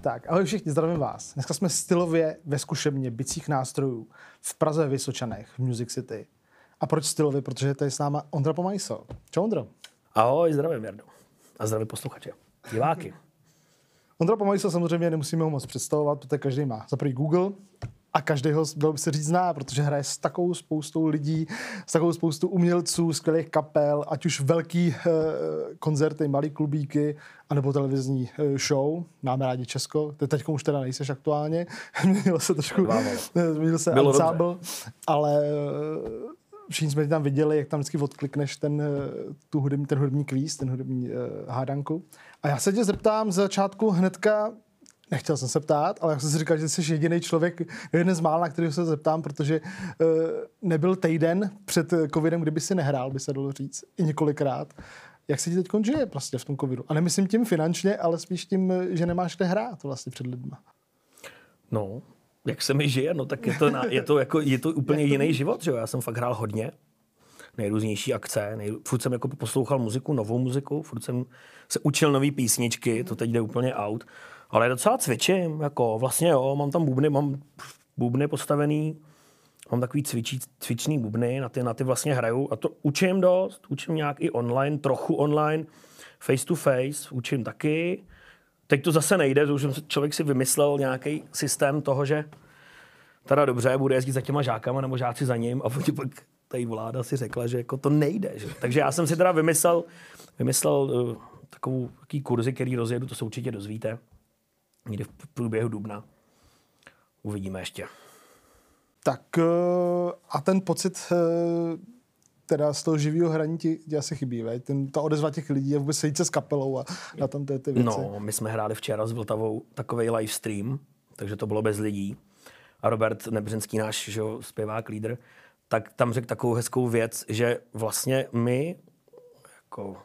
Tak, ahoj všichni, zdravím vás. Dneska jsme stylově ve zkušebně bicích nástrojů v Praze Vysočanech, v Music City. A proč stylově? Protože tady je s náma Ondra Pomajso. Čau Ondro. Ahoj, zdravím Jardo. A zdravím posluchače. Diváky. Ondra Pomajso samozřejmě nemusíme ho moc představovat, protože každý má za prvý Google, a každý ho byl by se říct zná, protože hraje s takovou spoustou lidí, s takovou spoustou umělců, skvělých kapel, ať už velký e, koncerty, malý klubíky, anebo televizní e, show. Máme rádi Česko, ty teď už teda nejseš aktuálně, změnilo se trošku, změnil se Bylo ensemble, ale eh, všichni jsme tam viděli, jak tam vždycky odklikneš ten, tu hudební, ten hudební kvíz, ten hudební uh, hádanku. A já se tě zeptám z začátku hnedka, Nechtěl jsem se ptát, ale jak jsem si říkal, že jsi jediný člověk, jeden z mála, na kterého se zeptám, protože uh, nebyl týden před covidem, kdyby si nehrál, by se dalo říct, i několikrát. Jak se ti teď žije prostě v tom covidu? A nemyslím tím finančně, ale spíš tím, že nemáš kde hrát vlastně před lidma. No, jak se mi žije, no tak je to, na, je to, jako, je to úplně jiný život, že jo? Já jsem fakt hrál hodně, nejrůznější akce, nej, furt jsem jako poslouchal muziku, novou muziku, furt jsem se učil nové písničky, to teď jde úplně out. Ale docela cvičím, jako vlastně jo, mám tam bubny, mám bubny postavený, mám takový cvičí, cvičný bubny, na ty, na ty vlastně hraju a to učím dost, učím nějak i online, trochu online, face to face, učím taky. Teď to zase nejde, to už člověk si vymyslel nějaký systém toho, že teda dobře, bude jezdit za těma žákama nebo žáci za ním a pak tady vláda si řekla, že jako to nejde. Že? Takže já jsem si teda vymyslel, vymyslel uh, takový kurzy, který rozjedu, to se určitě dozvíte někdy v průběhu dubna. Uvidíme ještě. Tak eh, a ten pocit eh, teda z toho živého hraní ti, ti asi chybí, veď? Ten, ta odezva těch lidí je vůbec sejít se s kapelou a na tam ty, ty věci. No, my jsme hráli včera s Vltavou takový live stream, takže to bylo bez lidí. A Robert Nebřenský, náš že, zpěvák, lídr, tak tam řekl takovou hezkou věc, že vlastně my jako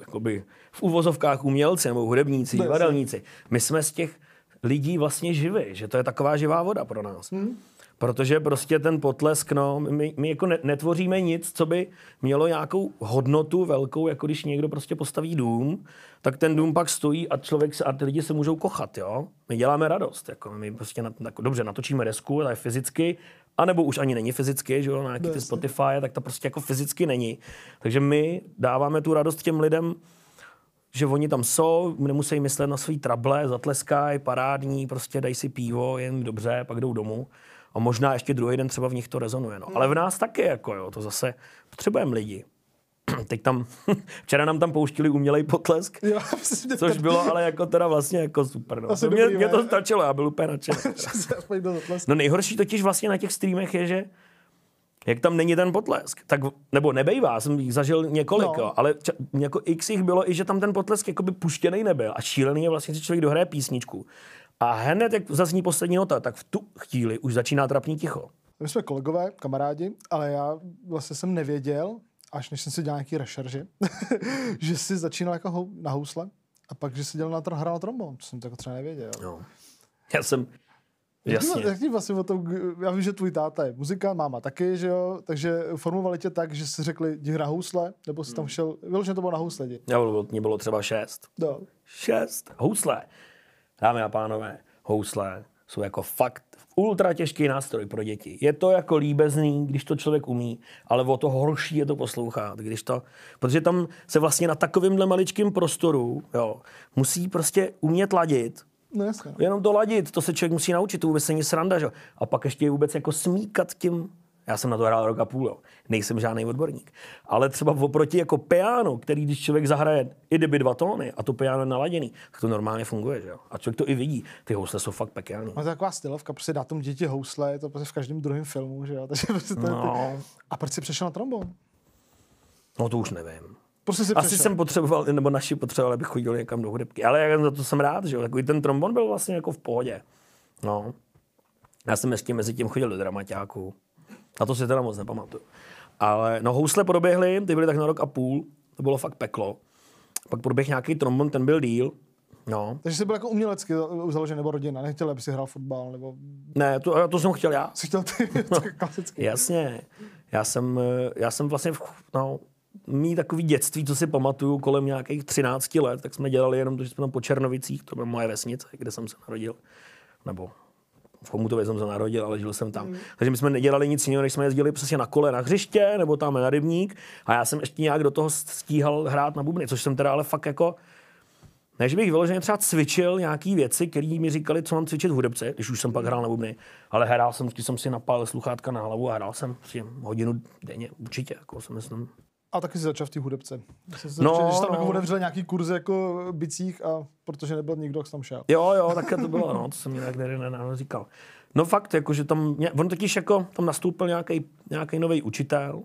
jakoby v uvozovkách umělci nebo hudebníci, divadelníci, my jsme z těch lidí vlastně živí, že to je taková živá voda pro nás. Hmm. Protože prostě ten potlesk, no, my, my jako netvoříme nic, co by mělo nějakou hodnotu velkou, jako když někdo prostě postaví dům, tak ten dům pak stojí a člověk se, a ty lidi se můžou kochat, jo. My děláme radost, jako my prostě na, jako, dobře natočíme desku, ale fyzicky, anebo už ani není fyzicky, že jo, na nějaký ty Spotify, tak to prostě jako fyzicky není. Takže my dáváme tu radost těm lidem, že oni tam jsou, nemusí myslet na svý trable, zatleskají, parádní, prostě dají si pivo, jen dobře, pak jdou domů. A možná ještě druhý den třeba v nich to rezonuje. No. Ale v nás taky, jako jo, to zase potřebujeme lidi. Teď tam, včera nám tam pouštili umělej potlesk, jo, což bylo ale jako teda vlastně jako super. No. To mě, mě, to stačilo, já byl úplně nadšený. no nejhorší totiž vlastně na těch streamech je, že jak tam není ten potlesk, tak, nebo nebejvá, jsem jich zažil několik, no. jo, ale ča, jako x jich bylo i, že tam ten potlesk jakoby puštěný nebyl a šílený je vlastně, že člověk dohraje písničku a hned, jak zazní poslední nota, tak v tu chvíli už začíná trapní ticho. My jsme kolegové, kamarádi, ale já vlastně jsem nevěděl, až než jsem si dělal nějaký rešerži, že jsi začínal jako na housle a pak, že jsi dělal na tr- hrál na trombon. To jsem to jako třeba nevěděl. No. Já jsem, Jasně. Jak ty vlastně o tom, já vím, že tvůj táta je muzikant, máma taky, že jo, takže formovali tě tak, že si řekli, jdi hra housle, nebo jsi tam hmm. šel, vyloženě to bylo na housle, jdi. Já bylo, mě bylo třeba šest. No. Šest. Housle. Dámy a pánové, housle jsou jako fakt ultra těžký nástroj pro děti. Je to jako líbezný, když to člověk umí, ale o to horší je to poslouchat, když to, protože tam se vlastně na takovýmhle maličkém prostoru jo, musí prostě umět ladit, No jasně. Jenom to ladit, to se člověk musí naučit, to vůbec není sranda, že? A pak ještě vůbec jako smíkat tím já jsem na to hrál rok a půl, jo. nejsem žádný odborník. Ale třeba oproti jako piano, který když člověk zahraje i kdyby dva tóny a to piano je naladěný, tak to normálně funguje, že jo. A člověk to i vidí. Ty housle jsou fakt pekální. No, to je taková stylovka, prostě dá tomu děti housle, je to prostě v každém druhém filmu, že jo. Takže prostě to no. ty... A proč jsi přešel na trombon? No to už nevím. Prostě si Asi jsem potřeboval, nebo naši potřebovali, abych chodil někam do hudebky. Ale jak za to jsem rád, že jo. Takový ten trombon byl vlastně jako v pohodě. No. Já jsem ještě mezi tím chodil do dramaťáků. Na to si teda moc nepamatuju. Ale no housle proběhly, ty byly tak na rok a půl, to bylo fakt peklo. Pak proběh nějaký trombon, ten byl díl. No. Takže jsi byl jako umělecky založený nebo rodina, nechtěl, aby si hrál fotbal nebo... Ne, to, to jsem chtěl já. Jsi chtěl ty, no, klasicky. Jasně. Já jsem, já jsem vlastně, no, mý takový dětství, co si pamatuju kolem nějakých 13 let, tak jsme dělali jenom to, že jsme tam po Černovicích, to byla moje vesnice, kde jsem se narodil, nebo v Chomutově jsem se narodil, ale žil jsem tam. Mm. Takže my jsme nedělali nic jiného, než jsme jezdili přesně na kole na hřiště nebo tam na rybník a já jsem ještě nějak do toho stíhal hrát na bubny, což jsem teda ale fakt jako ne, že bych vyloženě třeba cvičil nějaký věci, které mi říkali, co mám cvičit v hudebce, když už jsem pak hrál na bubny, ale hrál jsem, když jsem si napálil sluchátka na hlavu a hrál jsem hodinu denně, určitě, jako si myslím. A taky si začal v té hudebce. Se no, začal, že tam no. jako otevřel nějaký kurz jako bicích a protože nebyl nikdo, kdo tam šel. Jo, jo, tak to bylo, no, to jsem mi tak říkal. No fakt, jako, že tam, on totiž jako, tam nastoupil nějaký, nějaký nový učitel,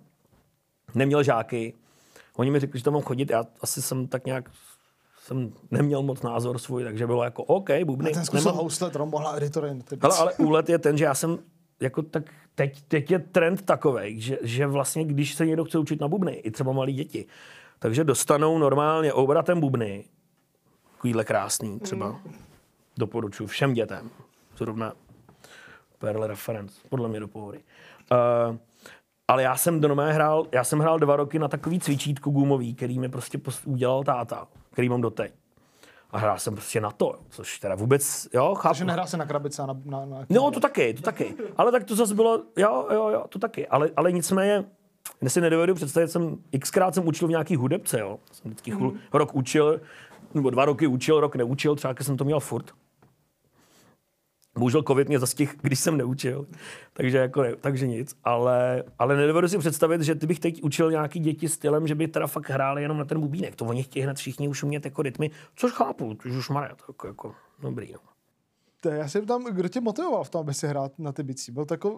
neměl žáky, oni mi řekli, že tam mám chodit, já asi jsem tak nějak jsem neměl moc názor svůj, takže bylo jako OK, bubny. A ten zkusil nemám... housle, trombohla, editory. Ale, ale úlet je ten, že já jsem jako tak teď, teď je trend takový, že, že vlastně když se někdo chce učit na bubny, i třeba malí děti, takže dostanou normálně obratem bubny, takovýhle krásný třeba, mm. doporučuji všem dětem, zrovna perle reference, podle mě do pohory. Uh, ale já jsem do hrál, já jsem hrál dva roky na takový cvičítko gumový, který mi prostě udělal táta který mám doteď. A hrál jsem prostě na to, což teda vůbec, jo, chápu. Takže nehrál se na krabice na, na, na... No, to taky, to taky. Ale tak to zase bylo, jo, jo, jo, to taky. Ale, ale nicméně, já si nedovedu představit, jsem xkrát jsem učil v nějaký hudebce, jo. Jsem vždycky mm. rok učil, nebo dva roky učil, rok neučil, třeba jsem to měl furt. Bohužel covid mě zastihl, když jsem neučil, takže, jako ne, takže nic. Ale, ale nedovedu si představit, že ty bych teď učil nějaký děti stylem, že by teda fakt hráli jenom na ten bubínek. To oni chtějí hned všichni už umět jako rytmy, což chápu, to už to jako, jako dobrý. No. To já se tam, kdo tě motivoval v tom, aby si hrál na ty bicí? Byl takový,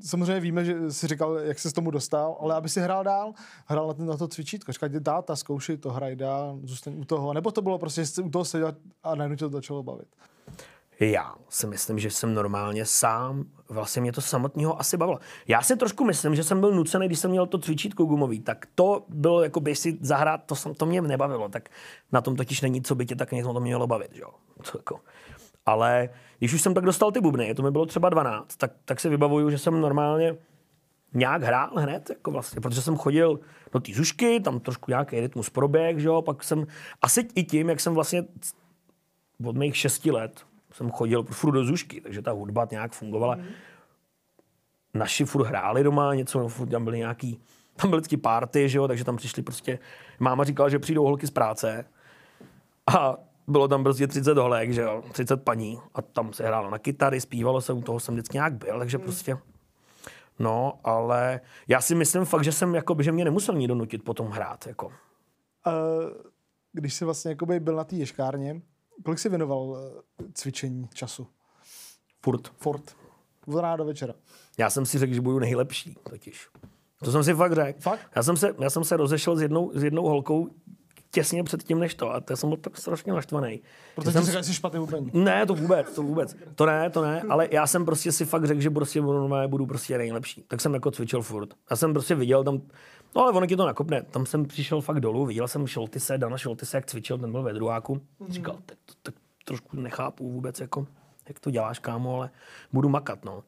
samozřejmě víme, že jsi říkal, jak se s tomu dostal, ale aby si hrál dál, hrál na, ten, na to cvičítko, říkal ti táta, zkoušej to, hraj dál, zůstaň u toho, nebo to bylo prostě, že jsi u toho seděl a najednou tě to začalo bavit? Já si myslím, že jsem normálně sám, vlastně mě to samotného asi bavilo. Já si trošku myslím, že jsem byl nucený, když jsem měl to cvičítko gumový, tak to bylo jako by si zahrát, to, jsem, to mě nebavilo, tak na tom totiž není, co by tě tak něco to mělo bavit, jo. To jako. Ale když už jsem tak dostal ty bubny, to mi bylo třeba 12, tak, tak si vybavuju, že jsem normálně nějak hrál hned, jako vlastně, protože jsem chodil do té zušky, tam trošku nějaký rytmus proběh, že jo, pak jsem, asi i tím, jak jsem vlastně od mých šesti let jsem chodil furt do zušky, takže ta hudba nějak fungovala. Mm. Naši furt hráli doma něco, furt tam byly nějaký, tam byly vždycky party, že jo, takže tam přišli prostě, máma říkala, že přijdou holky z práce a bylo tam prostě 30 holek, že jo, 30 paní a tam se hrálo na kytary, zpívalo se, u toho jsem vždycky nějak byl, takže mm. prostě No, ale já si myslím fakt, že jsem jako, že mě nemusel nikdo nutit potom hrát. Jako. Uh, když jsi vlastně byl na té ješkárně, Kolik jsi věnoval eh, cvičení času? Furt. Furt. Od rána do večera. Já jsem si řekl, že budu nejlepší totiž. To jsem si fakt řekl. Fakt? Já jsem se, já jsem se rozešel s jednou, s jednou holkou těsně před tím, než to. A to jsem byl tak strašně naštvaný. Protože jsem že jsi špatný úplně. Ne, to vůbec, to vůbec. To ne, to ne, ale já jsem prostě si fakt řekl, že prostě budu, budu prostě nejlepší. Tak jsem jako cvičil furt. Já jsem prostě viděl tam, no ale ono ti to nakopne. Tam jsem přišel fakt dolů, viděl jsem Šoltise, Dana Šoltise, jak cvičil, ten byl ve druháku. Mm-hmm. Říkal, tak, tak, trošku nechápu vůbec, jako, jak to děláš, kámo, ale budu makat, no.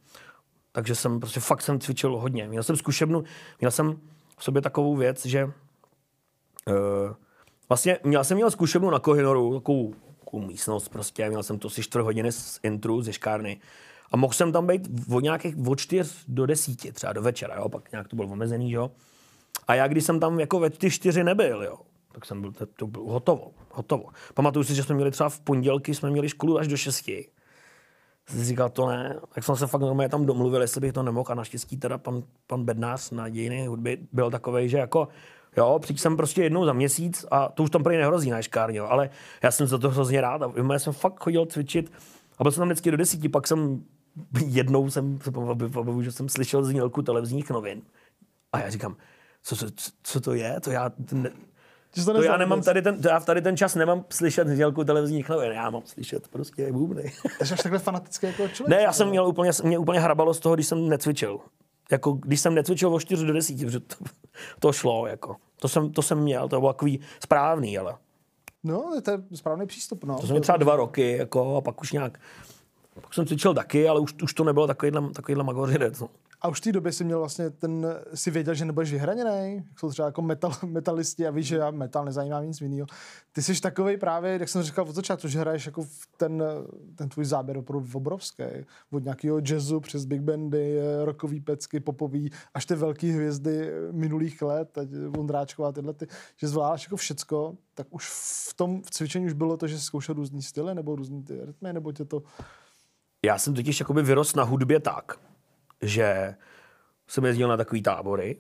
Takže jsem prostě fakt jsem cvičil hodně. Měl jsem zkušebnu, měl jsem v sobě takovou věc, že uh, vlastně měl jsem měl zkušebnu na Kohinoru, takovou, takovou místnost prostě, měl jsem to si čtvrt hodiny z intru, ze škárny. A mohl jsem tam být od nějakých od čtyř do desíti, třeba do večera, jo, pak nějak to bylo omezený, jo. A já, když jsem tam jako ve ty čtyři nebyl, jo, tak jsem byl, to bylo hotovo, hotovo. Pamatuju si, že jsme měli třeba v pondělky, jsme měli školu až do šesti. Jsem říkal, to ne. Tak jsem se fakt normálně tam domluvil, jestli bych to nemohl. A naštěstí teda pan, pan Bednář na dějiny hudby byl takový, že jako Jo, přijď jsem prostě jednou za měsíc a to už tam prý nehrozí na škárně, ale já jsem za to hrozně rád a já jsem fakt chodil cvičit a byl jsem tam vždycky do desíti, pak jsem jednou jsem že jsem slyšel znělku televizních novin a já říkám, co, co, co to je? To já, ne, to, to já nemám tady ten, já tady ten čas nemám slyšet znělku televizních novin, já mám slyšet prostě bubny. Jsi až takhle fanatický jako člověk? Ne, já jsem měl úplně, mě úplně hrabalo z toho, když jsem necvičil. Jako, když jsem necvičil o 4 do 10, protože to, to šlo, jako. To jsem, to jsem měl, to bylo takový správný, ale. No, to je správný přístup, no. To jsem měl třeba dva roky, jako, a pak už nějak, pak jsem cvičil taky, ale už, už to nebylo takovýhle, takovýhle magořinec, no. A už v té době si měl vlastně ten, si věděl, že nebudeš vyhraněný, jak jsou třeba jako metal, metalisti a víš, že já metal nezajímá nic jiného. Ty jsi takový právě, jak jsem říkal od začátku, že hraješ jako ten, ten tvůj záběr opravdu obrovský. Od nějakého jazzu přes big bandy, rockový pecky, popový, až ty velké hvězdy minulých let, Vondráčková tyhle, ty, že zvládáš jako všecko, tak už v tom v cvičení už bylo to, že jsi zkoušel různý styly nebo různý ty rytmy, nebo tě to... Já jsem totiž jakoby vyrost na hudbě tak, že jsem jezdil na takový tábory,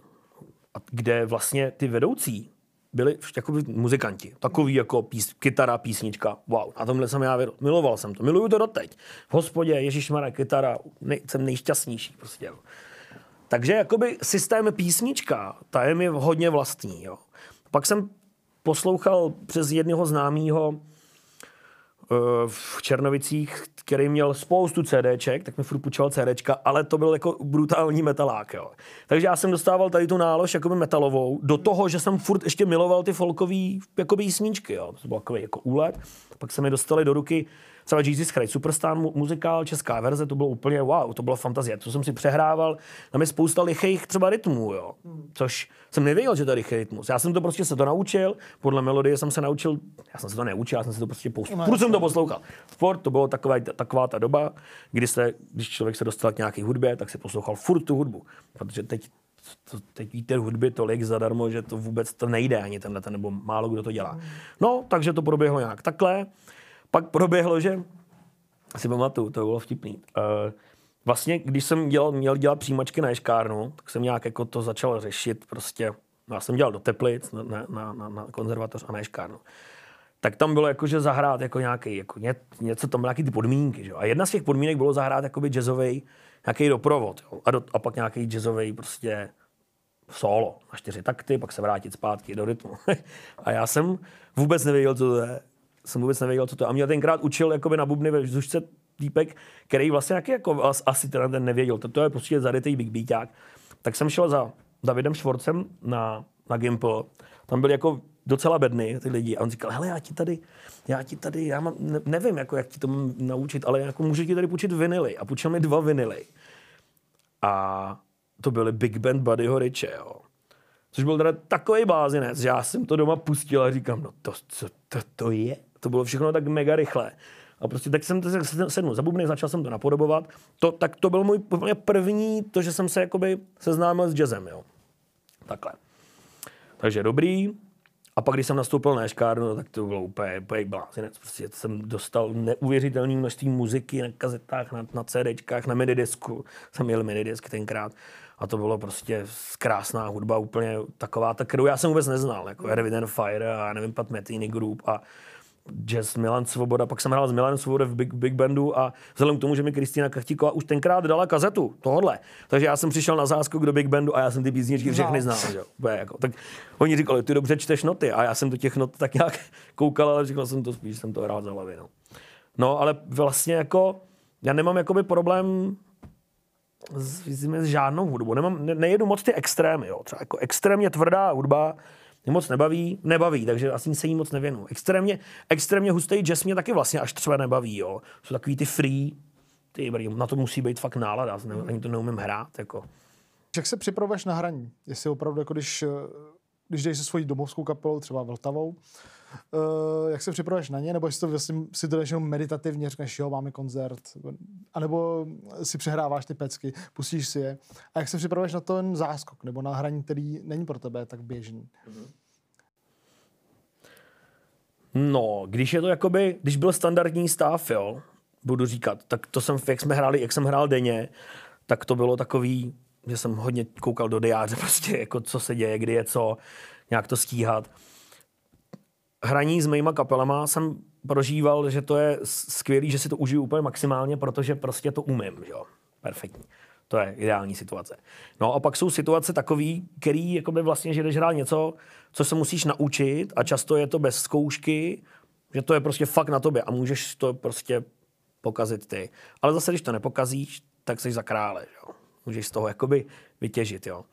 kde vlastně ty vedoucí byli jakoby muzikanti. Takový jako pís, kytara, písnička. Wow, na tomhle jsem já vyrost. Miloval jsem to. Miluju to doteď. V hospodě, Ježíš kytara, nej, jsem nejšťastnější prostě. Takže jakoby systém písnička, ta je mi hodně vlastní. Jo. Pak jsem poslouchal přes jednoho známého v Černovicích, který měl spoustu CDček, tak mi furt půjčoval CDčka, ale to byl jako brutální metalák. Jo. Takže já jsem dostával tady tu nálož jakoby metalovou, do toho, že jsem furt ještě miloval ty folkový jako písničky. Jo. To byl jako úlet. Pak se mi dostali do ruky třeba Jesus Christ Superstar muzikál, česká verze, to bylo úplně wow, to bylo fantazie. To jsem si přehrával, tam je spousta lichých třeba rytmů, jo. Což jsem nevěděl, že to je lichý rytmus. Já jsem to prostě se to naučil, podle melodie jsem se naučil, já jsem se to neučil, já jsem si to prostě poslouchal. Furt jsem to poslouchal. Furt to bylo taková, taková ta doba, kdy se, když člověk se dostal k nějaké hudbě, tak si poslouchal furt tu hudbu. Protože teď to, teď víte hudby tolik zadarmo, že to vůbec to nejde ani tenhle, nebo málo kdo to dělá. No, takže to proběhlo nějak takhle. Pak proběhlo, že si pamatuju, to bylo vtipný. Uh, vlastně, když jsem dělal, měl dělat přijímačky na ješkárnu, tak jsem nějak jako to začal řešit prostě. No, já jsem dělal do Teplic na, na, na, na konzervatoř a na ješkárnu. Tak tam bylo jakože zahrát jako nějaký, jako ně, něco, tam nějaký ty podmínky. Že? A jedna z těch podmínek bylo zahrát jakoby jazzový nějaký doprovod. Jo? A, do, a pak nějaký jazzový prostě solo na čtyři takty, pak se vrátit zpátky do rytmu. a já jsem vůbec nevěděl, co to je jsem vůbec nevěděl, co to je. A mě tenkrát učil jakoby na bubny ve vzdušce týpek, který vlastně taky jako asi ten, ten nevěděl. To, to je prostě zarytý big beaták. Tak jsem šel za Davidem Švorcem na, na Gimple. Tam byli jako docela bedny ty lidi. A on říkal, hele, já ti tady, já ti tady, já mám, ne, nevím, jako, jak ti to naučit, ale jako můžu ti tady půjčit vinily. A půjčil mi dva vinily. A to byly Big Band Buddyho Riche, jo. Což byl teda takový blázinec, že já jsem to doma pustil a říkám, no to, co to, to je? To bylo všechno tak mega rychle. A prostě tak jsem sednul za bubny, začal jsem to napodobovat. To, tak to byl můj úplně první, to, že jsem se jakoby seznámil s jazzem, jo. Takhle. Takže dobrý. A pak, když jsem nastoupil na Eškárnu, tak to bylo úplně, úplně blázinec. Prostě jsem dostal neuvěřitelné množství muziky na kazetách, na, na CDčkách, na minidisku. Jsem měl minidisk tenkrát. A to bylo prostě krásná hudba, úplně taková, ta, kterou já jsem vůbec neznal, jako Erwin Fire a nevím, Pat Metini Group a jazz Milan Svoboda, pak jsem hrál s Milanem Svoboda v Big, Big Bandu a vzhledem k tomu, že mi Kristýna Kachtíková už tenkrát dala kazetu tohle, takže já jsem přišel na záskok do Big Bandu a já jsem ty písničky všechny znal. Že? Jako, tak oni říkali, ty dobře čteš noty a já jsem do těch not tak nějak koukal, ale říkal jsem to spíš, jsem to hrál za hlavy. No. no ale vlastně jako, já nemám jakoby problém s, s žádnou hudbou. Nemám, ne, nejedu moc ty extrémy, jo. Třeba jako extrémně tvrdá hudba, moc nebaví, nebaví, takže asi se jí moc nevěnu. Extrémně, extrémně hustý jazz mě taky vlastně až třeba nebaví, jo. Jsou takový ty free, ty, na to musí být fakt nálada, ani to neumím hrát, jako. Jak se připravuješ na hraní? Jestli opravdu, jako když, když jdeš se svojí domovskou kapelou, třeba Vltavou, uh, jak se připravuješ na ně, nebo jestli to vlastně si to jdeš meditativně, řekneš, jo, máme koncert, anebo si přehráváš ty pecky, pustíš si je. A jak se připravuješ na ten záskok, nebo na hraní, který není pro tebe tak běžný? No, když je to jakoby, když byl standardní stav, jo, budu říkat, tak to jsem, jak jsme hráli, jak jsem hrál denně, tak to bylo takový, že jsem hodně koukal do diáře, prostě jako co se děje, kdy je co, nějak to stíhat hraní s mýma kapelama jsem prožíval, že to je skvělý, že si to užiju úplně maximálně, protože prostě to umím, jo. Perfektní. To je ideální situace. No a pak jsou situace takové, který jakoby vlastně, že jdeš hrát něco, co se musíš naučit a často je to bez zkoušky, že to je prostě fakt na tobě a můžeš to prostě pokazit ty. Ale zase, když to nepokazíš, tak jsi za krále, jo. Můžeš z toho jakoby vytěžit, jo.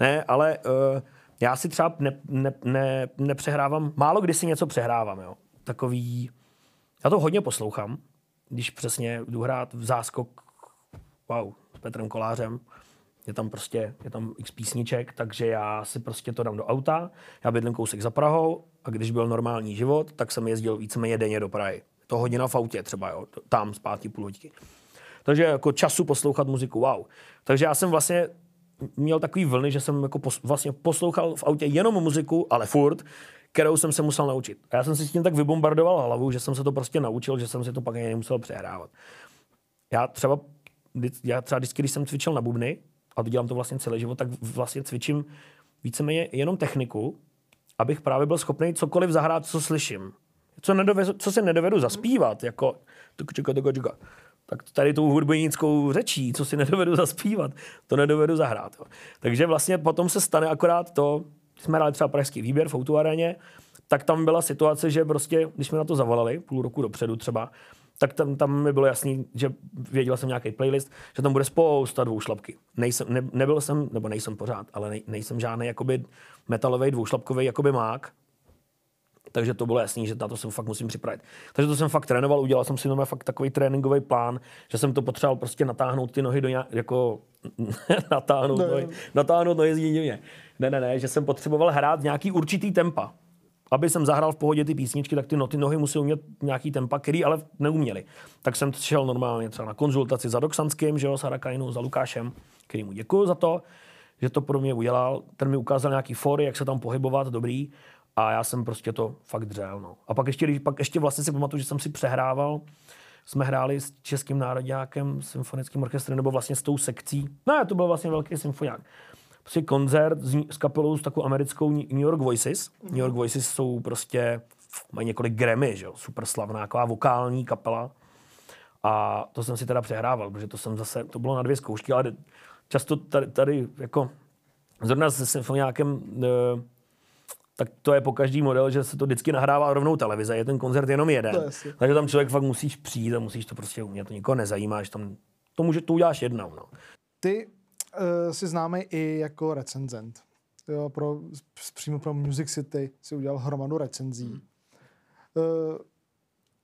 Ne, ale uh, já si třeba ne, ne, ne, nepřehrávám, málo kdy si něco přehrávám, jo. Takový, já to hodně poslouchám, když přesně jdu hrát v záskok, wow, s Petrem Kolářem, je tam prostě, je tam x písniček, takže já si prostě to dám do auta, já bydlím kousek za Prahou a když byl normální život, tak jsem jezdil víceméně denně do Prahy. To hodina v autě třeba, jo, tam zpátky půl hodiny. Takže jako času poslouchat muziku, wow. Takže já jsem vlastně měl takový vlny, že jsem jako pos, vlastně poslouchal v autě jenom muziku, ale furt, kterou jsem se musel naučit. A já jsem si s tím tak vybombardoval hlavu, že jsem se to prostě naučil, že jsem si to pak nemusel přehrávat. Já třeba, já třeba vždycky, když jsem cvičil na bubny, a dělám to vlastně celý život, tak vlastně cvičím víceméně jenom techniku, abych právě byl schopný cokoliv zahrát, co slyším. Co, nedovedu, co se nedovedu zaspívat, jako tak tady tou hudbenickou řečí, co si nedovedu zaspívat, to nedovedu zahrát. Jo. Takže vlastně potom se stane akorát to, jsme hráli třeba pražský výběr v autoaréně, tak tam byla situace, že prostě, když jsme na to zavolali, půl roku dopředu třeba, tak tam, tam mi bylo jasný, že věděl jsem nějaký playlist, že tam bude spousta dvoušlapky. Nejsem, ne, nebyl jsem, nebo nejsem pořád, ale nej, nejsem žádný jakoby metalový dvoušlapkový jakoby mák, takže to bylo jasný, že na to jsem fakt musím připravit. Takže to jsem fakt trénoval, udělal jsem si nové fakt takový tréninkový plán, že jsem to potřeboval prostě natáhnout ty nohy do nějak, jako natáhnout, no. nohy, natáhnout nohy z Ne, ne, ne, že jsem potřeboval hrát nějaký určitý tempa aby jsem zahrál v pohodě ty písničky, tak ty noty nohy musí umět nějaký tempa, který ale neuměli. Tak jsem šel normálně třeba na konzultaci za Doxanským, že jo, s Harakajnou, za Lukášem, který mu děkuji za to, že to pro mě udělal. Ten mi ukázal nějaký fory, jak se tam pohybovat, dobrý. A já jsem prostě to fakt dřel. No. A pak ještě, pak ještě vlastně si pamatuju, že jsem si přehrával, jsme hráli s Českým národňákem, symfonickým orchestrem, nebo vlastně s tou sekcí. No, to byl vlastně velký symfoniák prostě koncert s, s kapelou s takovou americkou New York Voices. New York Voices jsou prostě, mají několik Grammy, že jo, super slavná, taková vokální kapela. A to jsem si teda přehrával, protože to jsem zase, to bylo na dvě zkoušky, ale často tady, tady jako zrovna se symfoniákem e, tak to je po každý model, že se to vždycky nahrává rovnou televize, je ten koncert jenom jeden. Takže tam člověk fakt musíš přijít a musíš to prostě umět, to nikoho nezajímá, že tam to, může, to uděláš jednou. No. Ty uh, si známý i jako recenzent. Jo, pro, přímo pro Music City si udělal hromadu recenzí. Hmm. Uh,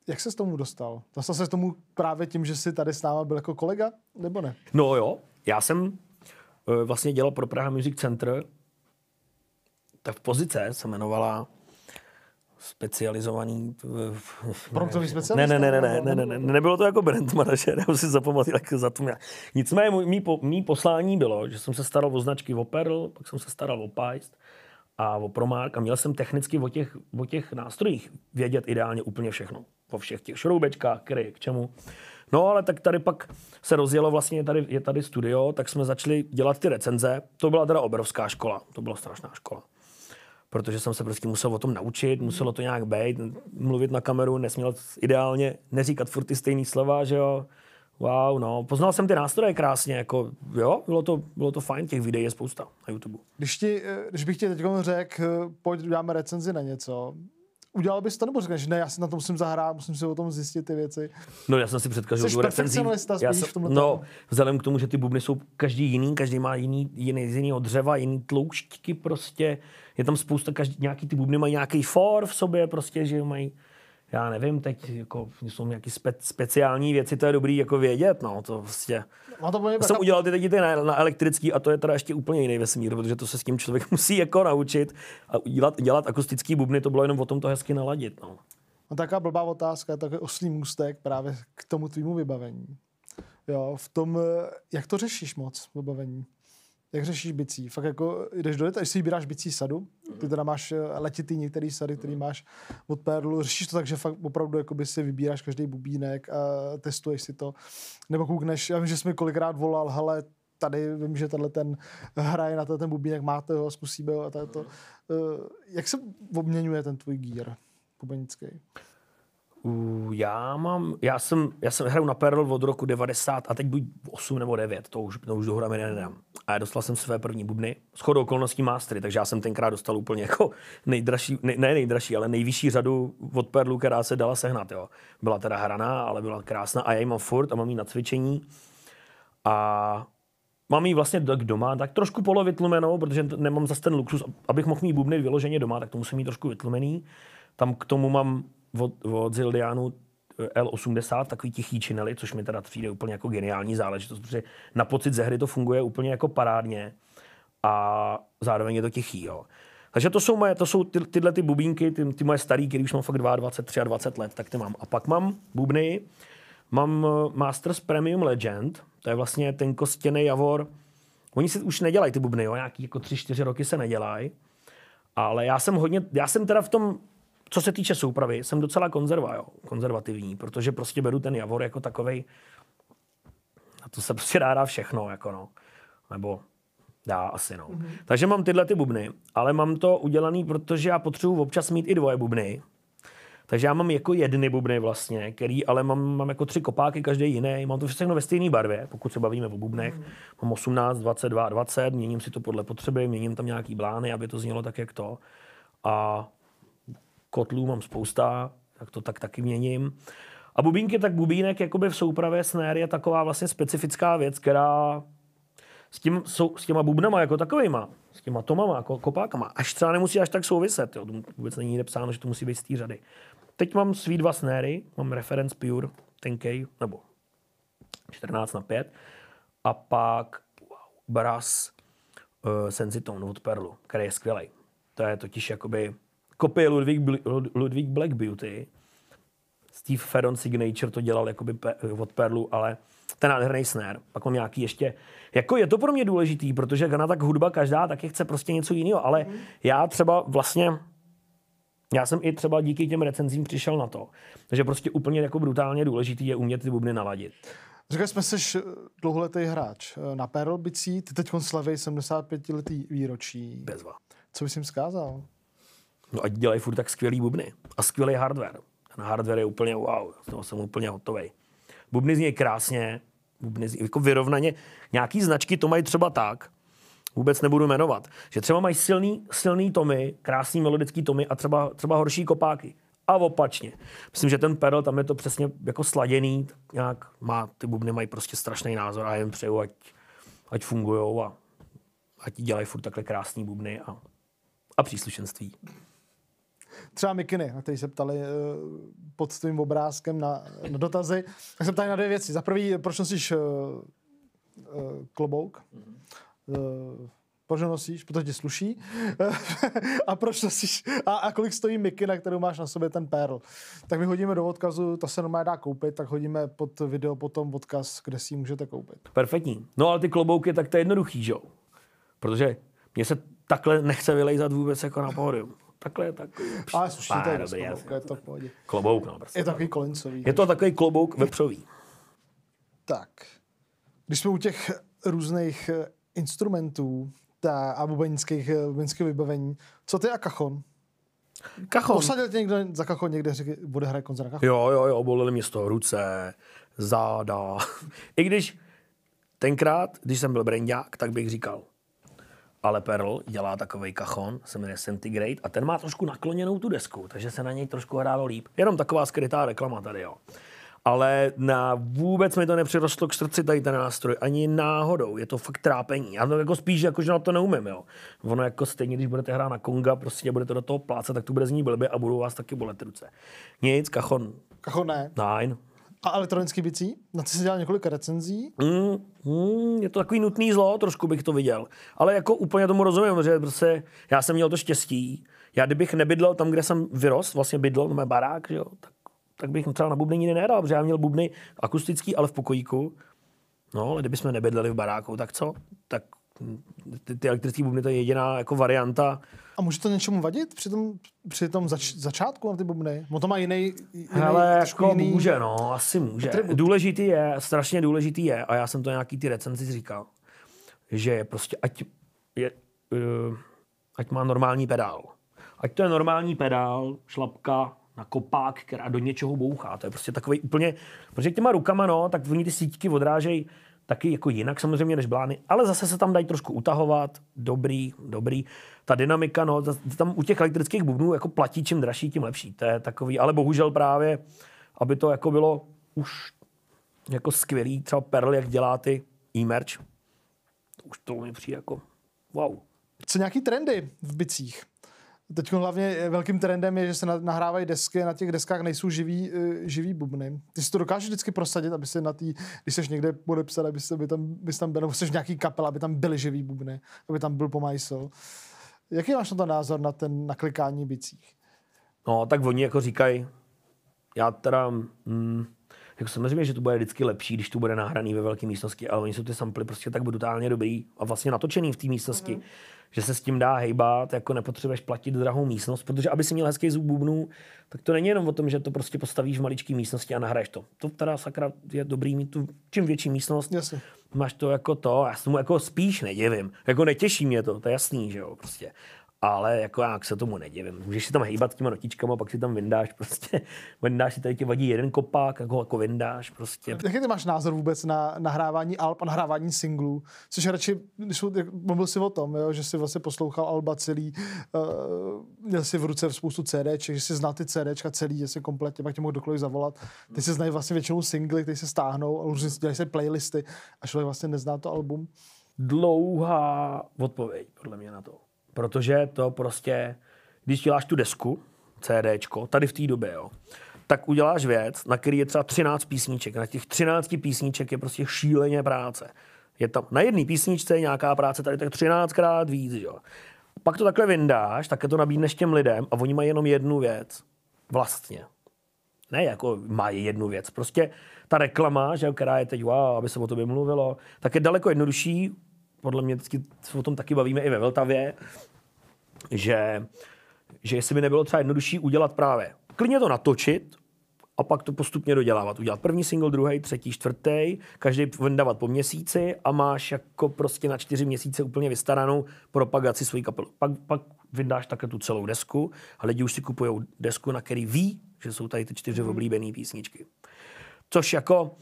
jak se s tomu dostal? Dostal se s tomu právě tím, že jsi tady s náma byl jako kolega, nebo ne? No jo, já jsem uh, vlastně dělal pro Praha Music Center. Ta pozice se jmenovala specializovaný... Promptový specialista? Ne, ne, ne, ne, ne, ne, ne, ne, nebylo to jako brand manažer, já si zapamatuju jako za to. Nicméně mý, mý poslání bylo, že jsem se staral o značky o Perl, pak jsem se staral o Paist a o Promark a měl jsem technicky o těch, o těch nástrojích vědět ideálně úplně všechno. O všech těch šroubečkách, který k čemu. No ale tak tady pak se rozjelo, vlastně je tady, je tady studio, tak jsme začali dělat ty recenze. To byla teda obrovská škola, to byla strašná škola protože jsem se prostě musel o tom naučit, muselo to nějak být, mluvit na kameru, nesměl ideálně neříkat furt ty stejný slova, že jo. Wow, no, poznal jsem ty nástroje krásně, jako, jo, bylo to, bylo to fajn, těch videí je spousta na YouTube. Když, ti, eh, když bych ti teď řekl, eh, pojď, dáme recenzi na něco, udělal bys to, nebo říkáš, ne, já si na to musím zahrát, musím si o tom zjistit ty věci. No já jsem si před každou Jsi recenzí. Já jsem, v no, vzhledem k tomu, že ty bubny jsou každý jiný, každý má jiný, jiný z jiného dřeva, jiný tloušťky prostě, je tam spousta, každý, nějaký ty bubny mají nějaký for v sobě, prostě, že mají já nevím, teď jako, jsou nějaké spe, speciální věci, to je dobrý jako vědět, no, to prostě. No to já jsem udělal ty teď ty na, na, elektrický a to je teda ještě úplně jiný vesmír, protože to se s tím člověk musí jako naučit a dělat, dělat akustický bubny, to bylo jenom o tom to hezky naladit, no. No taká blbá otázka, takový oslý můstek právě k tomu tvýmu vybavení. Jo, v tom, jak to řešíš moc, vybavení? Jak řešíš bicí? Fakt jako jdeš do až si vybíráš bicí sadu, ty teda máš eh, letitý některý sady, který máš od Perlu, řešíš to tak, že fakt opravdu jakoby si vybíráš každý bubínek a testuješ si to, nebo koukneš, já vím, že jsi mi kolikrát volal, hele, tady vím, že tenhle ten hraje na ten bubínek, máte ho, zkusíme ho a to. Eh, jak se obměňuje ten tvůj gear bubenický? Uh, já mám, já jsem, já jsem hraju na Perl od roku 90 a teď buď 8 nebo 9, to už, to už dohromady nedám. A dostal jsem své první bubny, s chodou okolností mastery, takže já jsem tenkrát dostal úplně jako nejdražší, ne, ne nejdražší, ale nejvyšší řadu od Perlu, která se dala sehnat. Jo. Byla teda hraná, ale byla krásná a já ji mám furt a mám ji na cvičení. A mám ji vlastně tak doma, tak trošku polovytlumenou, protože nemám zase ten luxus, abych mohl mít bubny vyloženě doma, tak to musím mít trošku vytlumený. Tam k tomu mám od, od Zildianu L80, takový tichý činely, což mi teda přijde úplně jako geniální záležitost, protože na pocit ze hry to funguje úplně jako parádně a zároveň je to tichý. Jo. Takže to jsou, moje, to jsou ty, tyhle ty bubínky, ty, ty moje starý, které už mám fakt 22, 23 let, tak ty mám. A pak mám bubny, mám eh, Masters Premium Legend, to je vlastně ten kostěný javor. Oni si už nedělají ty bubny, jo, nějaký jako 3-4 roky se nedělají. Ale já jsem hodně, já jsem teda v tom, co se týče soupravy, jsem docela konzerva, jo, konzervativní, protože prostě beru ten javor jako takovej, a to se prostě dá, dá všechno, jako no. Nebo Dá asi, no. Mm-hmm. Takže mám tyhle ty bubny, ale mám to udělaný, protože já potřebuji občas mít i dvoje bubny. Takže já mám jako jedny bubny vlastně, který, ale mám, mám jako tři kopáky, každý jiný. Mám to všechno ve stejné barvě, pokud se bavíme o bubnech. Mm. Mám 18, 22, 20, měním si to podle potřeby, měním tam nějaký blány, aby to znělo tak, jak to. A kotlů mám spousta, tak to tak taky měním. A bubínky, tak bubínek jakoby v soupravě snare je taková vlastně specifická věc, která s, tím, s těma bubnama jako takovýma, s těma tomama, jako kopákama, až třeba nemusí až tak souviset. Jo. To vůbec není psáno, že to musí být z té řady. Teď mám svý dva snéry, mám reference Pure, tenkej, nebo 14 na 5. A pak wow, Brass uh, Sensitone od Perlu, který je skvělý. To je totiž jakoby kopie Ludwig, Ludwig Black Beauty. Steve Ferron Signature to dělal jakoby od Perlu, ale ten nádherný snare. Pak mám nějaký ještě, jako je to pro mě důležitý, protože Gana tak hudba každá taky chce prostě něco jiného, ale mm. já třeba vlastně, já jsem i třeba díky těm recenzím přišel na to, že prostě úplně jako brutálně důležitý je umět ty bubny naladit. Říkali jsme, jsi dlouholetý hráč na Perl bicí, ty teď slaví 75 letý výročí. Bezva. Co bys jim zkázal? No ať dělají furt tak skvělý bubny a skvělý hardware. Ten hardware je úplně wow, z toho jsem úplně hotový. Bubny znějí krásně, bubny znějí jako vyrovnaně. Nějaký značky to mají třeba tak, vůbec nebudu jmenovat, že třeba mají silný, silný tomy, krásný melodický tomy a třeba, třeba horší kopáky. A opačně. Myslím, že ten pedal tam je to přesně jako sladěný, nějak má, ty bubny mají prostě strašný názor a jen přeju, ať, ať fungují a ať dělají furt takhle krásný bubny a, a příslušenství třeba mikiny, na který se ptali uh, pod svým obrázkem na, na dotazy, tak se ptali na dvě věci. Za prvý, proč nosíš uh, uh, klobouk? Uh, proč nosíš, protože ti sluší. a proč nosíš, a, a kolik stojí miky, na kterou máš na sobě ten perl. Tak my hodíme do odkazu, to se normálně dá koupit, tak hodíme pod video potom odkaz, kde si ji můžete koupit. Perfektní. No ale ty klobouky, tak to je jednoduchý, že jo? Protože mně se takhle nechce vylejzat vůbec jako na pódium takhle takový. Ale sluší, to je dobrý, je to v pohodě. Klobouk, no. Prostě je to takový kolincový. Je to takový klobouk vepřový. Tak. Když jsme u těch různých eh, instrumentů ta, a bubenických, eh, bubenických vybavení, co ty a kachon? Kachon. Posadil tě někdo za kachon někde, řekl, bude hrát koncert na kachon? Jo, jo, jo, bolely mě z toho ruce, záda. I když tenkrát, když jsem byl brendák, tak bych říkal, ale Pearl dělá takový kachon, se jmenuje Centigrade, a ten má trošku nakloněnou tu desku, takže se na něj trošku hrálo líp. Jenom taková skrytá reklama tady, jo. Ale na vůbec mi to nepřirostlo k srdci tady ten nástroj, ani náhodou. Je to fakt trápení. Já to jako spíš, jako, že na to neumím, jo. Ono jako stejně, když budete hrát na konga, prostě budete do toho plácat, tak to bude znít blbě a budou vás taky bolet ruce. Nic, kachon. Kachon ne. Nein. A elektronický bicí? Na ty jsi dělal několik recenzí? Mm, mm, je to takový nutný zlo, trošku bych to viděl. Ale jako úplně tomu rozumím, že prostě já jsem měl to štěstí. Já kdybych nebydlel tam, kde jsem vyrost, vlastně bydlel, mé barák, že jo, tak, tak bych třeba na bubny nikdy nehrál, protože já měl bubny akustický, ale v pokojíku. No, ale kdybychom nebydleli v baráku, tak co? Tak ty, ty elektrické bubny to je jediná jako varianta. A může to něčemu vadit při tom, při tom zač, začátku na ty bubny? Mo to má jiný, jiný Ale jako jiný... může, no, asi může. Atribut. Důležitý je, strašně důležitý je, a já jsem to nějaký ty recenzi říkal, že je prostě, ať, je, uh, ať má normální pedál. Ať to je normální pedál, šlapka, na kopák, která do něčeho bouchá. To je prostě takový úplně, protože těma rukama, no, tak oni ty sítky odrážejí taky jako jinak samozřejmě než blány, ale zase se tam dají trošku utahovat, dobrý, dobrý. Ta dynamika, no, tam u těch elektrických bubnů jako platí, čím dražší, tím lepší. To je takový, ale bohužel právě, aby to jako bylo už jako skvělý, třeba Perl, jak dělá ty e-merch, už to mi přijde jako wow. Co nějaký trendy v bicích? Teď hlavně velkým trendem je, že se nahrávají desky, na těch deskách nejsou živý, uh, živý bubny. Ty si to dokážeš vždycky prosadit, aby se na tý, když jsi někde podepsat, aby, se, aby tam, aby tam byl, nebo jsi nějaký kapel, aby tam byly živý bubny, aby tam byl pomajsl. Jaký máš na to názor na ten naklikání bicích? No, tak oni jako říkají, já teda, mm, jako samozřejmě, že to bude vždycky lepší, když to bude nahraný ve velké místnosti, ale oni jsou ty samply prostě tak brutálně dobrý a vlastně natočený v té místnosti, mm-hmm. Že se s tím dá hejbat, jako nepotřebuješ platit drahou místnost, protože aby si měl hezký zvuk bubnů, tak to není jenom o tom, že to prostě postavíš v maličké místnosti a nahraješ to. To teda sakra je dobrý mít tu čím větší místnost, Jasně. máš to jako to, já se tomu jako spíš nedivím, jako netěší mě to, to je jasný, že jo, prostě ale jako jak se tomu nedivím. Můžeš si tam hýbat těma notičkama, pak si tam vyndáš prostě, vyndáš si tady ti vadí jeden kopák, jako, jako vyndáš prostě. Jaký ty máš názor vůbec na nahrávání alb a nahrávání singlů? Což radši, když jsou, mluvil si o tom, jo, že jsi vlastně poslouchal alba celý, uh, měl si v ruce spoustu CDček, že si znal ty CDčka celý, že si kompletně, pak tě mohl dokoliv zavolat. Ty si znají vlastně většinou singly, ty se stáhnou a různě dělají se playlisty a člověk vlastně nezná to album. Dlouhá odpověď, podle mě na to. Protože to prostě, když děláš tu desku, CDčko, tady v té době, jo, tak uděláš věc, na který je třeba 13 písniček. Na těch 13 písniček je prostě šíleně práce. Je tam na jedné písničce nějaká práce, tady tak 13krát víc, jo. Pak to takhle vyndáš, také to nabídneš těm lidem a oni mají jenom jednu věc. Vlastně. Ne jako mají jednu věc. Prostě ta reklama, že, která je teď, wow, aby se o tobě mluvilo, tak je daleko jednodušší podle mě vždycky se o tom taky bavíme i ve Vltavě, že, že jestli by nebylo třeba jednodušší udělat právě klidně to natočit a pak to postupně dodělávat. Udělat první single, druhý, třetí, čtvrtý, každý vyndávat po měsíci a máš jako prostě na čtyři měsíce úplně vystaranou propagaci svojí kapely. Pak, pak vydáš také tu celou desku a lidi už si kupují desku, na který ví, že jsou tady ty čtyři mm. oblíbené písničky. Což jako,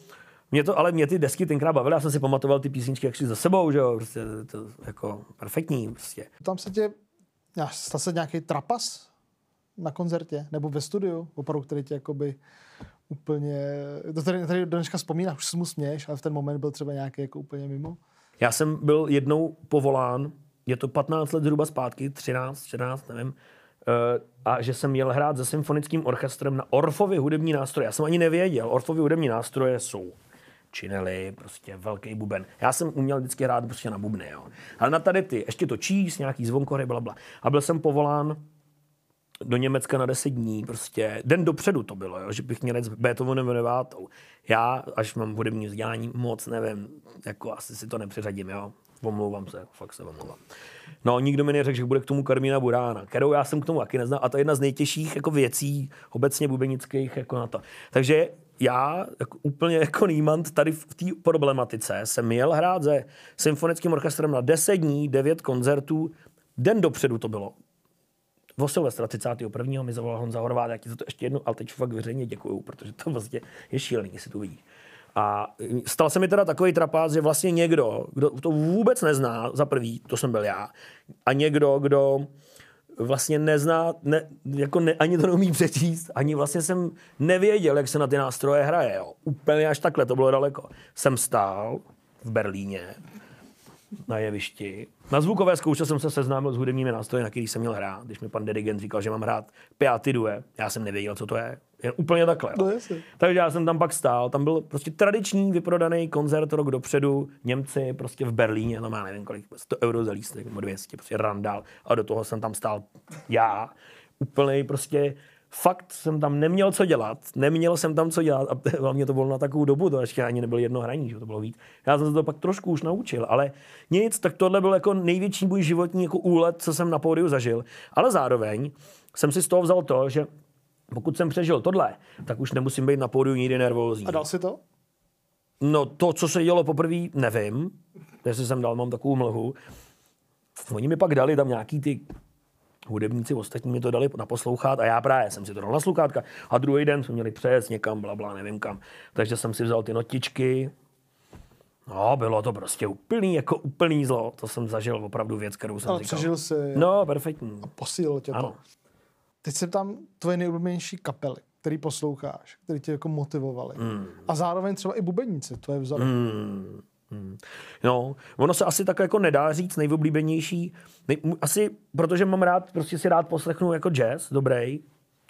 mě to, ale mě ty desky tenkrát bavily, já jsem si pamatoval ty písničky jak za sebou, že jo, prostě to jako perfektní prostě. Tam se tě, stal se nějaký trapas na koncertě nebo ve studiu, opravdu, který tě jakoby úplně, to tady, tady do dneška vzpomínáš, už se mu směješ, ale v ten moment byl třeba nějaký jako úplně mimo? Já jsem byl jednou povolán, je to 15 let zhruba zpátky, 13, 14, nevím, Eh, a že jsem měl hrát se symfonickým orchestrem na Orfově hudební nástroje. Já jsem ani nevěděl. Orfově hudební nástroje jsou činely, prostě velký buben. Já jsem uměl vždycky hrát prostě na bubny, jo. Ale na tady ty, ještě to číst, nějaký zvonkory, bla, bla. A byl jsem povolán do Německa na 10 dní, prostě den dopředu to bylo, jo, že bych měl s Beethovenem devátou. Já, až mám hudební vzdělání, moc nevím, jako asi si to nepřeřadím, jo. Omlouvám se, fakt se omlouvám. No, nikdo mi neřekl, že bude k tomu Karmína Burána, kterou já jsem k tomu taky neznal. A to je jedna z nejtěžších jako věcí obecně bubenických jako na to. Takže já jako úplně jako nímant tady v té problematice jsem měl hrát se symfonickým orchestrem na 10 dní, 9 koncertů. Den dopředu to bylo. O Silvestra 31. mi zavolal Honza Horváth, já ti za to ještě jednou, ale teď fakt veřejně děkuju, protože to vlastně je šílený, jestli to vidíš. A stal se mi teda takový trapás, že vlastně někdo, kdo to vůbec nezná, za prvý, to jsem byl já, a někdo, kdo vlastně nezná, ne, jako ne, ani to neumí přečíst, ani vlastně jsem nevěděl, jak se na ty nástroje hraje. Jo. Úplně až takhle, to bylo daleko. Jsem stál v Berlíně na jevišti. Na zvukové zkoušce jsem se seznámil s hudebními nástroji, na který jsem měl hrát. Když mi pan dirigent říkal, že mám hrát Piatti Due, já jsem nevěděl, co to je. Jen úplně takhle. No, Takže já jsem tam pak stál. Tam byl prostě tradiční vyprodaný koncert rok dopředu. Němci prostě v Berlíně, tam má nevím kolik, 100 euro za lístek, nebo 200, prostě randál. A do toho jsem tam stál já. Úplný prostě fakt jsem tam neměl co dělat, neměl jsem tam co dělat a hlavně to bylo na takovou dobu, to ještě ani nebylo jedno hraní, že to bylo víc. Já jsem se to pak trošku už naučil, ale nic, tak tohle byl jako největší můj životní jako úlet, co jsem na pódiu zažil. Ale zároveň jsem si z toho vzal to, že pokud jsem přežil tohle, tak už nemusím být na pódiu nikdy nervózní. A dal si to? No to, co se dělo poprvé, nevím. Jestli jsem dal, mám takovou mlhu. Oni mi pak dali tam nějaký ty hudebníci ostatní mi to dali na poslouchat a já právě jsem si to dal na sluchátka a druhý den jsme měli přejet někam, bla, bla, nevím kam. Takže jsem si vzal ty notičky, No, bylo to prostě úplný, jako úplný zlo. To jsem zažil opravdu věc, kterou jsem Ale říkal. přežil si. No, perfektní. A posílilo tě to. Ano. Teď se tam tvoje nejoblíbenější kapely, který posloucháš, který tě jako motivovali. Mm. A zároveň třeba i bubeníci, to je vzor. Mm. No, ono se asi tak jako nedá říct nejoblíbenější. Nej, asi, protože mám rád, prostě si rád poslechnu jako jazz, dobrý,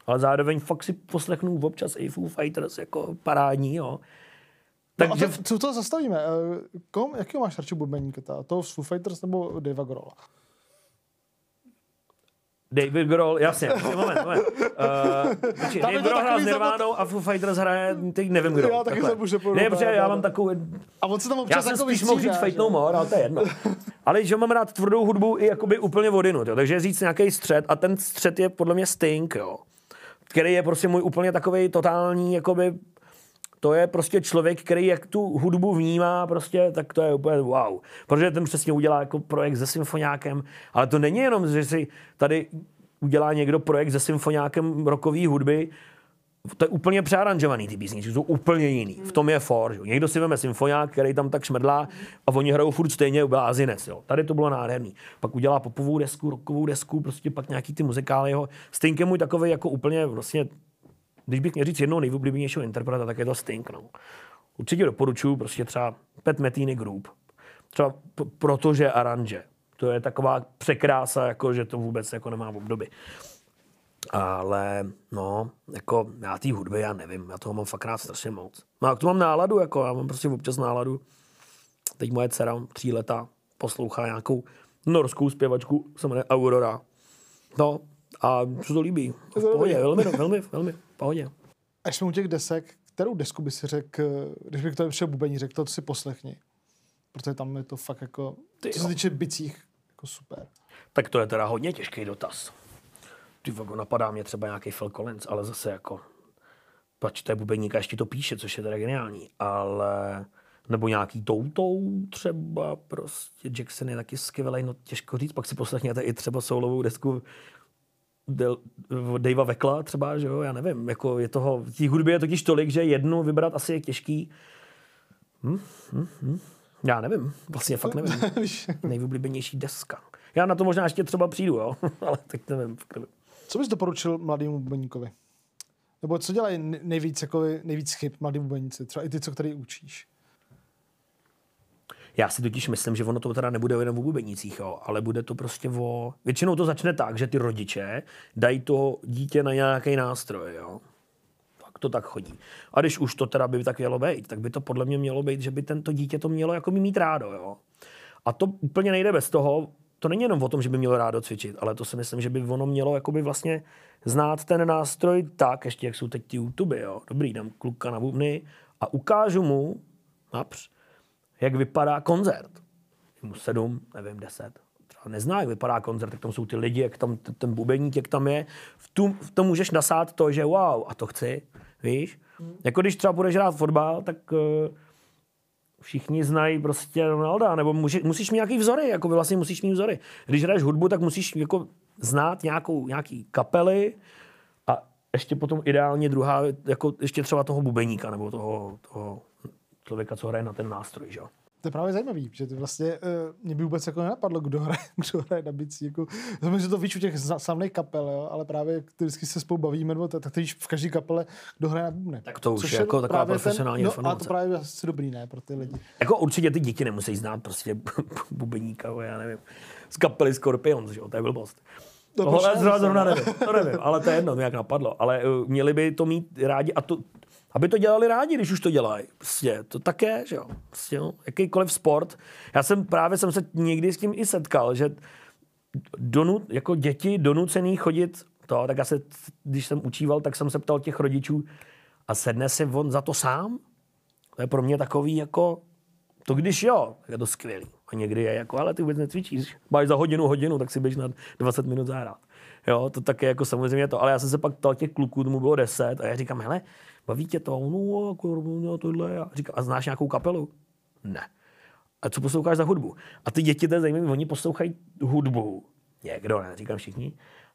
ale zároveň fakt si poslechnu občas i Foo Fighters jako parádní, jo. Takže... No to, co to zastavíme? Eh, kom, jakého máš radši bubeníka? To z Foo Fighters nebo Dave Grohla? David Grohl, jasně, moment, moment. Uh, David Grohl hrál s Nirvánou a Foo Fighters hraje, teď nevím kdo. Já taky jsem už Ne, protože já mám takovou... A on se tam občas Já jsem jako spíš mohl říct Fate No More, ale to je jedno. Ale že mám rád tvrdou hudbu i jakoby úplně vodinu, jo. takže říct nějaký střed a ten střed je podle mě Sting, jo. Který je prostě můj úplně takový totální, jakoby to je prostě člověk, který jak tu hudbu vnímá, prostě, tak to je úplně wow. Protože ten přesně udělá jako projekt se symfoniákem, ale to není jenom, že si tady udělá někdo projekt se symfoniákem rokový hudby, to je úplně přearanžovaný ty písničky, jsou úplně jiný. V tom je for. Že? Někdo si veme symfoniák, který tam tak šmrdlá a oni hrajou furt stejně blázinec. Jo. Tady to bylo nádherný. Pak udělá popovou desku, rokovou desku, prostě pak nějaký ty muzikály. Jeho. Sting je můj takový jako úplně vlastně když bych měl říct jednou nejoblíbenějšího interpreta, tak je to Sting. No. Určitě doporučuji prostě třeba Pet Metini Group. Třeba p- protože aranže. To je taková překrása, jako že to vůbec jako nemá v období. Ale no, jako já té hudby, já nevím, já toho mám fakt rád strašně moc. No a k tomu mám náladu, jako já mám prostě občas náladu. Teď moje dcera, tří leta, poslouchá nějakou norskou zpěvačku, se jmenuje Aurora. No, a co to líbí. V pohodě, velmi, velmi, velmi, v pohodě. Až jsme u těch desek, kterou desku by si řekl, když bych to přišel bubení, řekl, to si poslechni. Protože tam je to fakt jako, Ty co se týče bicích, jako super. Tak to je teda hodně těžký dotaz. Ty vago, napadá mě třeba nějaký Phil Collins, ale zase jako, pač to je bubeník a ještě to píše, což je teda geniální, ale nebo nějaký toutou třeba prostě Jackson je taky skvělý, no těžko říct, pak si poslechněte i třeba soulovou desku Davea Vekla třeba, že jo, já nevím, jako je toho, v té hudbě je totiž tolik, že jednu vybrat asi je těžký. Hm, hm, hm. Já nevím, vlastně fakt nevím. Nejvýblíbenější deska. Já na to možná ještě třeba přijdu, jo, ale tak nevím, fakt nevím. Co bys doporučil mladému bubeníkovi? Nebo co dělají nejvíc, jako nejvíc chyb mladí bubeníci? Třeba i ty, co který učíš? Já si totiž myslím, že ono to teda nebude jenom o bubenicích, jo, ale bude to prostě o... Většinou to začne tak, že ty rodiče dají to dítě na nějaký nástroj, jo. Tak to tak chodí. A když už to teda by tak mělo být, tak by to podle mě mělo být, že by tento dítě to mělo jako mít rádo, jo. A to úplně nejde bez toho, to není jenom o tom, že by mělo rádo cvičit, ale to si myslím, že by ono mělo jakoby vlastně znát ten nástroj tak, ještě jak jsou teď ty YouTube, jo. Dobrý, dám kluka na bubny a ukážu mu, např, jak vypadá koncert. Mu sedm, nevím, deset. Třeba nezná, jak vypadá koncert, jak tam jsou ty lidi, jak tam ten bubeník, jak tam je. V tom, v tom můžeš nasát to, že wow, a to chci, víš. Hmm. Jako když třeba budeš hrát fotbal, tak uh, všichni znají prostě Ronalda, nebo může, musíš mít nějaký vzory, jako vlastně musíš mít vzory. Když hraješ hudbu, tak musíš jako znát nějakou, nějaký kapely a ještě potom ideálně druhá, jako ještě třeba toho bubeníka, nebo toho, toho člověka, co hraje na ten nástroj. Že? To je právě zajímavý, že to vlastně uh, mě by vůbec jako nenapadlo, kdo hraje, kdo hraje na bicí. Jako, znamená, že to víš u těch samých kapel, jo, ale právě vždycky se spolu bavíme, nebo tak, víš v každé kapele, kdo hraje na bubny. Tak to už Což je jako taková profesionální ten, no, A to právě asi dobrý, ne, pro ty lidi. Jako určitě ty děti nemusí znát prostě bubeníka, já nevím, z kapely Scorpions, že jo, to je blbost. To Tohle zrovna nevím, to nevím, ale to je jedno, jak napadlo. Ale uh, měli by to mít rádi a to, aby to dělali rádi, když už to dělají. Prostě to také, že jo. Prostě, no, jakýkoliv sport. Já jsem právě jsem se někdy s tím i setkal, že donut, jako děti donucený chodit to, tak já se, když jsem učíval, tak jsem se ptal těch rodičů, a sedne si on za to sám? To je pro mě takový jako, to když jo, je to skvělý. A někdy je jako, ale ty vůbec necvičíš. Máš za hodinu, hodinu, tak si běž na 20 minut zahrát. Jo, to také jako samozřejmě to, ale já jsem se pak ptal těch kluků, tomu bylo 10 a já říkám, hele, baví tě to? No, jako, no, tohle. A říká, a znáš nějakou kapelu? Ne. A co posloucháš za hudbu? A ty děti, to je zajímavé, oni poslouchají hudbu. Někdo, ne, říkám všichni,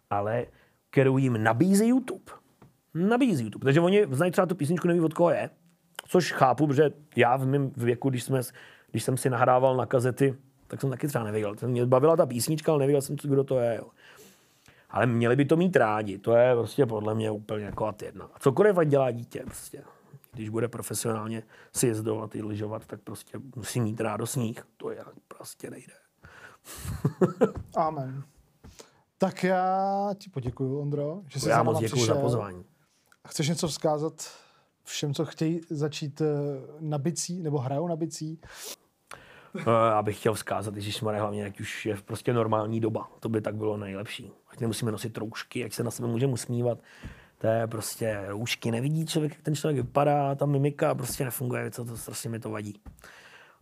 ale kterou jim nabízí YouTube. Nabízí YouTube. Takže oni znají třeba tu písničku, neví od koho je. Což chápu, protože já v mém věku, když, jsme, když jsem si nahrával na kazety, tak jsem taky třeba nevěděl. Mě bavila ta písnička, ale nevěděl jsem, kdo to je. Jo ale měli by to mít rádi. To je prostě podle mě úplně jako at jedna. A cokoliv ať dělá dítě, prostě. když bude profesionálně si jezdovat i lyžovat, tak prostě musí mít rádo sníh. To je prostě nejde. Amen. Tak já ti poděkuju, Ondro, že jsi Já moc děkuji za pozvání. Chceš něco vzkázat všem, co chtějí začít eh, na bicí, nebo hrajou na bicí? Eh, Já bych chtěl vzkázat, že jsme hlavně, ať už je prostě normální doba. To by tak bylo nejlepší. Ať nemusíme nosit roušky, ať se na sebe můžeme usmívat. To je prostě roušky, nevidí člověk, jak ten člověk vypadá, ta mimika prostě nefunguje, co to strašně mi to vadí.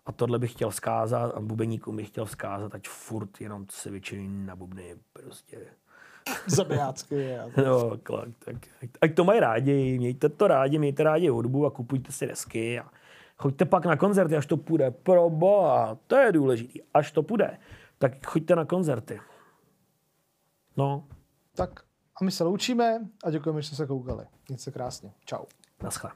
A tohle bych chtěl vzkázat a bubeníkům bych chtěl vzkázat, ať furt jenom se většinou na bubny prostě. Zabijácky. No, klak, tak, ať, ať to mají rádi, mějte to rádi, mějte rádi hudbu a kupujte si desky a choďte pak na koncerty, až to půjde. Pro boha, to je důležitý. Až to půjde, tak choďte na koncerty. No, Tak a my se loučíme a děkujeme, že jste se koukali. Mějte se krásně. Čau. naschle.